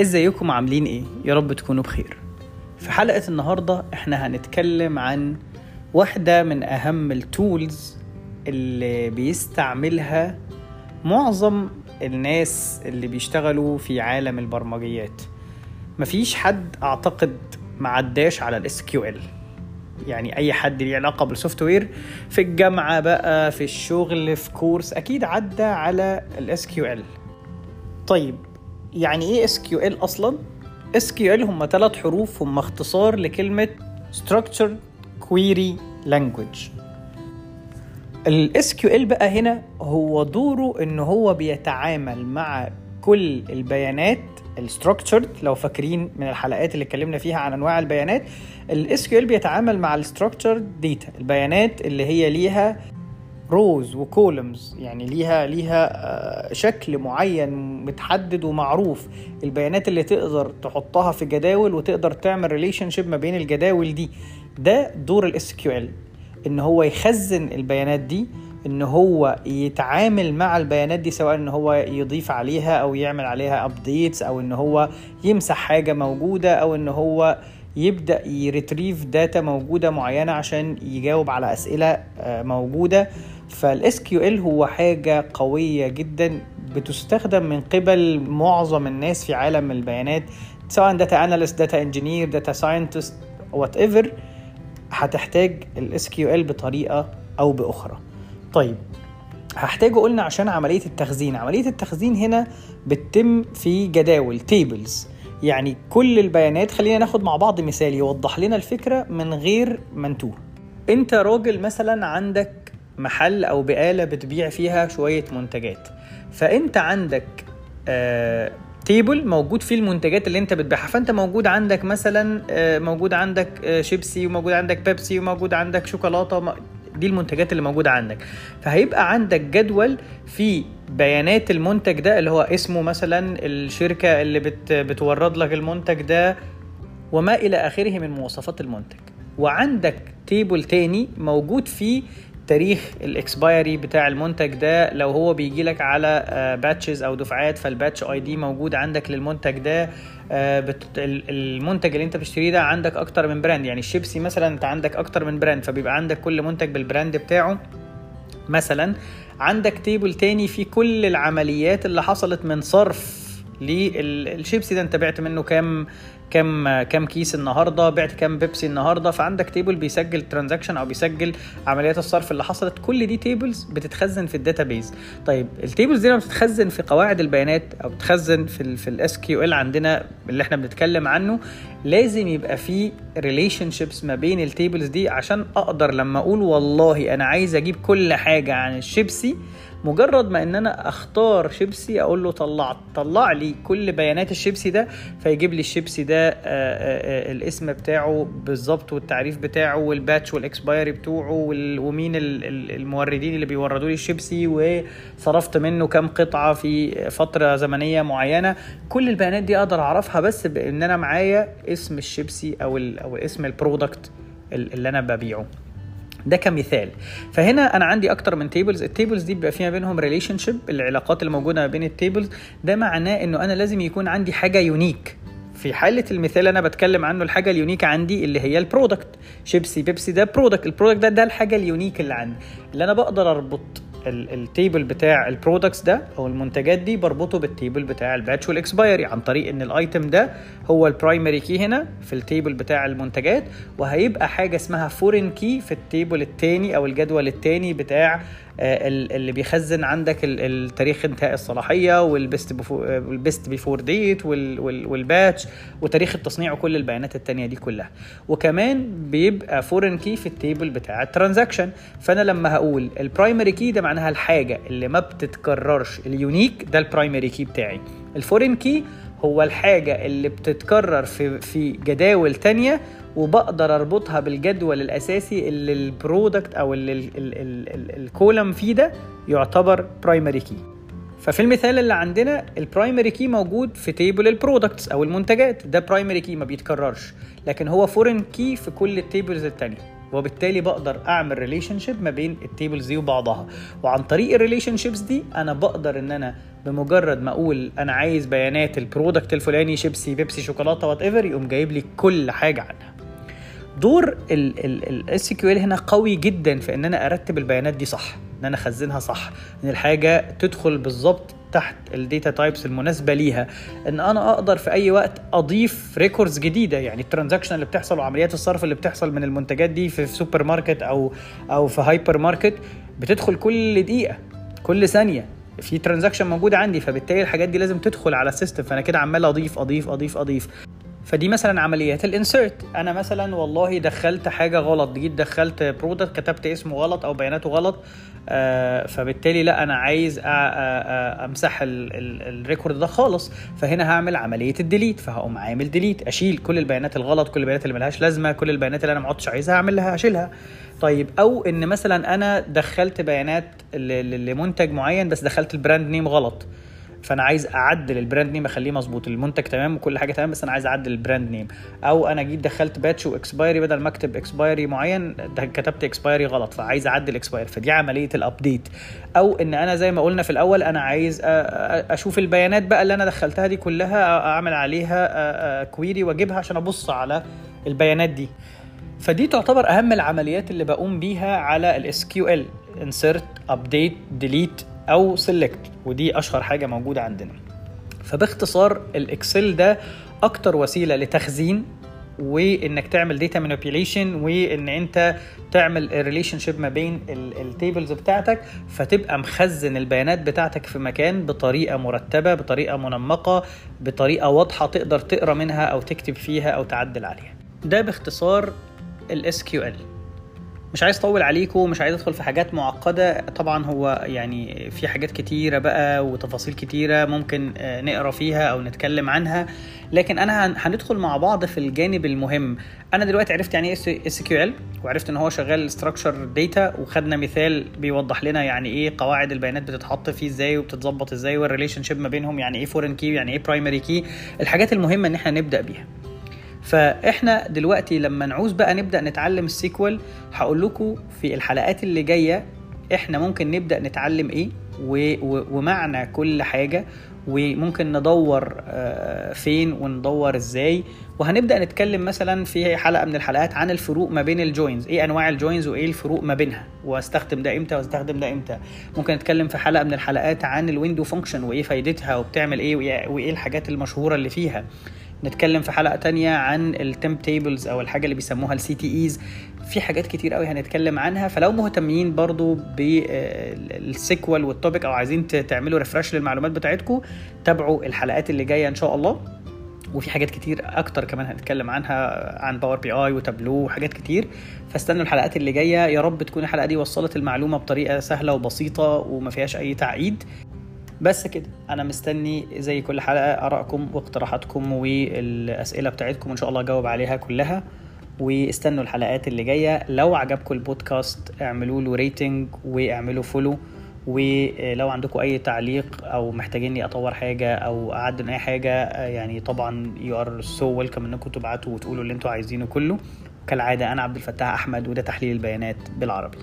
إزيكم عاملين إيه؟ يا رب تكونوا بخير. في حلقة النهاردة إحنا هنتكلم عن واحدة من أهم ال tools اللي بيستعملها معظم الناس اللي بيشتغلوا في عالم البرمجيات. مفيش حد أعتقد معداش على ال SQL يعني أي حد ليه علاقة بال software في الجامعة بقى في الشغل في course أكيد عدى على ال SQL طيب يعني إيه اس كيو ال أصلا؟ اس كيو ال هم ثلاث حروف هم اختصار لكلمة structured query language. ال SQL بقى هنا هو دوره إن هو بيتعامل مع كل البيانات ال structured لو فاكرين من الحلقات اللي اتكلمنا فيها عن أنواع البيانات. ال SQL بيتعامل مع ال structured data البيانات اللي هي ليها rows و columns يعني ليها ليها شكل معين متحدد ومعروف. البيانات اللي تقدر تحطها في جداول وتقدر تعمل relationship ما بين الجداول دي. ده دور ال SQL إن هو يخزن البيانات دي إن هو يتعامل مع البيانات دي سواء إن هو يضيف عليها أو يعمل عليها updates أو إن هو يمسح حاجة موجودة أو إن هو يبدأ ي retrieve data موجودة معينة عشان يجاوب على أسئلة موجودة. فال SQL هو حاجة قوية جدا بتستخدم من قبل معظم الناس في عالم البيانات سواء data analyst data engineer data scientist whatever هتحتاج ال SQL بطريقة أو بأخرى. طيب هحتاجه قلنا عشان عملية التخزين. عملية التخزين هنا بتتم في جداول tables يعني كل البيانات خلينا ناخد مع بعض مثال يوضح لنا الفكرة من غير ما نتوه انت راجل مثلا عندك محل أو بقاله بتبيع فيها شوية منتجات. فأنت عندك آه table موجود فيه المنتجات اللي أنت بتبيعها. فأنت موجود عندك مثلا آه موجود عندك آه شيبسي وموجود عندك بيبسي وموجود عندك شوكولاتة دي المنتجات اللي موجودة عندك. فهيبقى عندك جدول في بيانات المنتج ده اللي هو اسمه مثلا الشركة اللي بت بتورد لك المنتج ده وما إلى آخره من مواصفات المنتج. وعندك table تاني موجود فيه تاريخ ال expiry بتاع المنتج ده لو هو بيجي لك على batches أو دفعات فال batch ID موجود عندك للمنتج ده المنتج اللي أنت بتشتريه ده عندك أكتر من brand يعني الشيبسي مثلا أنت عندك أكتر من brand فبيبقى عندك كل منتج بال brand بتاعه. مثلا عندك table تاني فيه كل العمليات اللي حصلت من صرف للشيبسي ده. انت بعت منه كام كام كام كيس النهارده بعت كام بيبسي النهارده. فعندك table بيسجل transaction أو بيسجل عمليات الصرف اللي حصلت. كل دي tables بتتخزن في ال database. طيب ال tables دي لما بتتخزن في قواعد البيانات أو بتتخزن في ال في ال SQL عندنا اللي إحنا بنتكلم عنه لازم يبقى في relationships ما بين ال tables دي. عشان أقدر لما أقول والله أنا عايز أجيب كل حاجة عن الشيبسي مجرد ما إن أنا أختار شيبسي أقول له طلع طلع لي كل بيانات الشيبسي ده فيجيب لي الشيبسي ده آآ آآ الاسم بتاعه بالظبط والتعريف بتاعه وال batch وال expiry بتوعه ومين الموردين اللي بيوردوا لي الشيبسي وصرفت منه كام قطعة في فترة زمنية معينة. كل البيانات دي أقدر أعرفها بس بإن أنا معايا اسم الشيبسي أو أو اسم ال product اللي أنا ببيعه. ده كمثال. فهنا أنا عندي أكتر من tables ال tables دي بيبقى فيها بينهم relationship العلاقات اللي موجوده ما بين ال tables ده معناه إنه أنا لازم يكون عندي حاجة unique في حالة المثال أنا بتكلم عنه الحاجة ال unique عندي اللي هي ال product شيبسي بيبسي ده product ال product ده ده الحاجة ال unique اللي عندي. اللي أنا بقدر أربط. ال table بتاع ال products ده أو المنتجات دي بربطه بال table بتاع ال batch وال expiry عن طريق إن ال item ده هو ال primary key هنا في ال table بتاع المنتجات وهيبقى حاجة اسمها foreign key في ال table الثاني أو الجدول الثاني بتاع اللي بيخزن عندك التاريخ انتهاء الصلاحية وال best وال best before date وال batch وتاريخ التصنيع وكل البيانات التانية دي كلها. وكمان بيبقى foreign key في ال table بتاع ال transaction فأنا لما هقول ال primary key ده معناها الحاجة اللي ما بتتكررش ال unique ده ال primary key بتاعي. ال foreign key هو الحاجة اللي بتتكرر في في جداول تانية وبقدر أربطها بالجدول الأساسي اللي ال product أو اللي ال column فيه ده يعتبر primary key ففي المثال اللي عندنا ال primary key موجود في table ال products أو المنتجات. ده primary key ما بيتكررش لكن هو foreign key في كل ال tables التانية. وبالتالي بقدر أعمل relationship ما بين ال tables دي وبعضها. وعن طريق ال relationships دي أنا بقدر إن أنا بمجرد ما أقول أنا عايز بيانات ال product الفلاني شيبسي بيبسي شوكولاتة whatever يقوم جايب لي كل حاجة عنها. دور ال SQL هنا قوي جدا في إن أنا أرتب البيانات دي صح. إن أنا أخزنها صح إن الحاجة تدخل بالظبط تحت ال data types المناسبة ليها إن أنا أقدر في أي وقت أضيف records جديدة. يعني ال transaction اللي بتحصل وعمليات الصرف اللي بتحصل من المنتجات دي في سوبر ماركت أو أو في هايبر ماركت بتدخل كل دقيقة كل ثانية. في transaction موجوده عندي فبالتالي الحاجات دي لازم تدخل على ال system. فأنا كده عمال أضيف أضيف أضيف أضيف. فدي مثلا عمليات ال insert. أنا مثلا والله دخلت حاجة غلط جيت دخلت product كتبت اسمه غلط أو بياناته غلط آه فبالتالي لا أنا عايز أ- أ- أمسح ال record ده خالص. فهنا هعمل عملية ال delete فهقوم عامل delete أشيل كل البيانات الغلط كل البيانات اللي ملهاش لازمة كل البيانات اللي أنا ما عدتش عايزها اعملها اشيلها طيب أو إن مثلا أنا دخلت بيانات لمنتج معين بس دخلت ال brand name غلط. فأنا عايز أعدل ال brand name أخليه مظبوط المنتج تمام وكل حاجة تمام بس أنا عايز أعدل ال brand name أو أنا جيت دخلت batch و expiry بدل ما أكتب expiry معين ده كتبت expiry غلط فعايز أعدل expiry فدي عملية ال update أو إن أنا زي ما قلنا في الأول أنا عايز أشوف البيانات بقى اللي أنا دخلتها دي كلها أعمل عليها query وأجيبها عشان أبص على البيانات دي. فدي تعتبر أهم العمليات اللي بقوم بيها على ال SQL insert update delete أو select ودي أشهر حاجة موجودة عندنا. فباختصار ال SQL ده أكتر وسيلة لتخزين وإنك تعمل data manipulation وإن أنت تعمل relationship ما بين ال tables بتاعتك. فتبقى مخزن البيانات بتاعتك في مكان بطريقة مرتبة بطريقة منمقة بطريقة واضحة تقدر تقرأ منها أو تكتب فيها أو تعدل عليها. ده باختصار ال SQL مش عايز أطول عليكم مش عايز أدخل في حاجات معقدة. طبعا هو يعني في حاجات كتيرة بقى وتفاصيل كتيرة ممكن آه، نقرأ فيها أو نتكلم عنها. لكن أنا هن- هندخل مع بعض في الجانب المهم. أنا دلوقتي عرفت يعني إيه SQL وعرفت إن هو شغال structured data وخدنا مثال بيوضح لنا يعني إيه قواعد البيانات بتتحط فيه إزاي وبتتظبط إزاي وال relationship ما بينهم يعني إيه foreign key يعني إيه primary key الحاجات المهمة إن إحنا نبدأ بيها. فاحنا دلوقتي لما نعوز بقى نبدأ نتعلم ال SQL هقول لكم في الحلقات اللي جاية إحنا ممكن نبدأ نتعلم إيه و... و... ومعنى كل حاجة وممكن ندور آه، فين وندور إزاي. وهنبدأ نتكلم مثلا في حلقة من الحلقات عن الفروق ما بين ال joins. إيه انواع ال joins وايه الفروق ما بينها؟ واستخدم ده إمتى واستخدم ده إمتى؟ ممكن نتكلم في حلقة من الحلقات عن ال window function وإيه فايدتها وبتعمل إيه وايه الحاجات المشهورة اللي فيها. نتكلم في حلقة تانية عن ال temp tables أو الحاجة اللي بيسموها ال CTEs في حاجات كتير قوي هنتكلم عنها فلو مهتمين برضو بال SQL وال topic أو عايزين تعملوا refresh للمعلومات بتاعتكم تابعوا الحلقات اللي جاية إن شاء الله. وفي حاجات كتير أكتر كمان هنتكلم عنها عن Power BI وتابلو وحاجات كتير. فاستنوا الحلقات اللي جاية. يا رب تكون الحلقة دي وصلت المعلومة بطريقة سهلة وبسيطة وما فيهاش أي تعقيد. بس كده. أنا مستني زي كل حلقة آرائكم واقتراحاتكم والأسئلة بتاعتكم ان شاء الله أجاوب عليها كلها. واستنوا الحلقات اللي جاية. لو عجبكم البودكاست اعملوا له rating واعملوا follow ولو عندكم أي تعليق أو محتاجيني أطور حاجة أو اعدل أي حاجة يعني طبعا you are so welcome إنكم تبعتوا وتقولوا اللي أنتوا عايزينه كله. كالعادة أنا عبد الفتاح أحمد وده تحليل البيانات بالعربي.